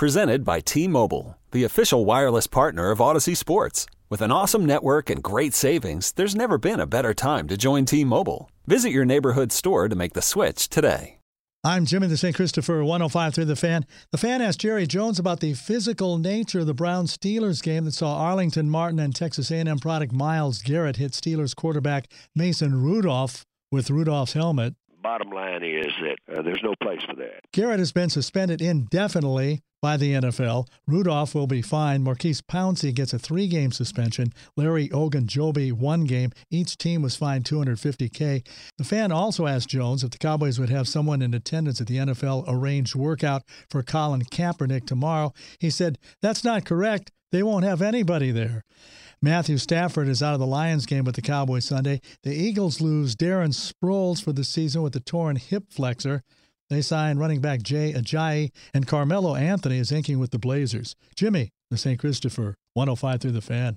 Presented by T Mobile, the official wireless partner of Audacy Sports. With an awesome network and great savings, there's never been a better time to join T Mobile. Visit your neighborhood store to make the switch today. I'm Jimmy the St. Christopher, 105 through the fan. The fan asked Jerry Jones about the physical nature of the Brown Steelers game that saw Arlington Martin and Texas A&M product Myles Garrett hit Steelers quarterback Mason Rudolph with Rudolph's helmet. Bottom line is that uh, there's no place for that. Garrett has been suspended indefinitely by the NFL. Rudolph will be fined. Maurkice Pouncey gets a three game suspension. Larry Ogunjobi, one game. Each team was fined 250K. The fan also asked Jones if the Cowboys would have someone in attendance at the NFL arranged workout for Colin Kaepernick tomorrow. He said, That's not correct. They won't have anybody there. Matthew Stafford is out of the Lions game with the Cowboys Sunday. The Eagles lose Darren Sproles for the season with a torn hip flexor. They sign running back Jay Ajayi, and Carmelo Anthony is inking with the Blazers. Jimmy, the St. Christopher, 105 through the fan.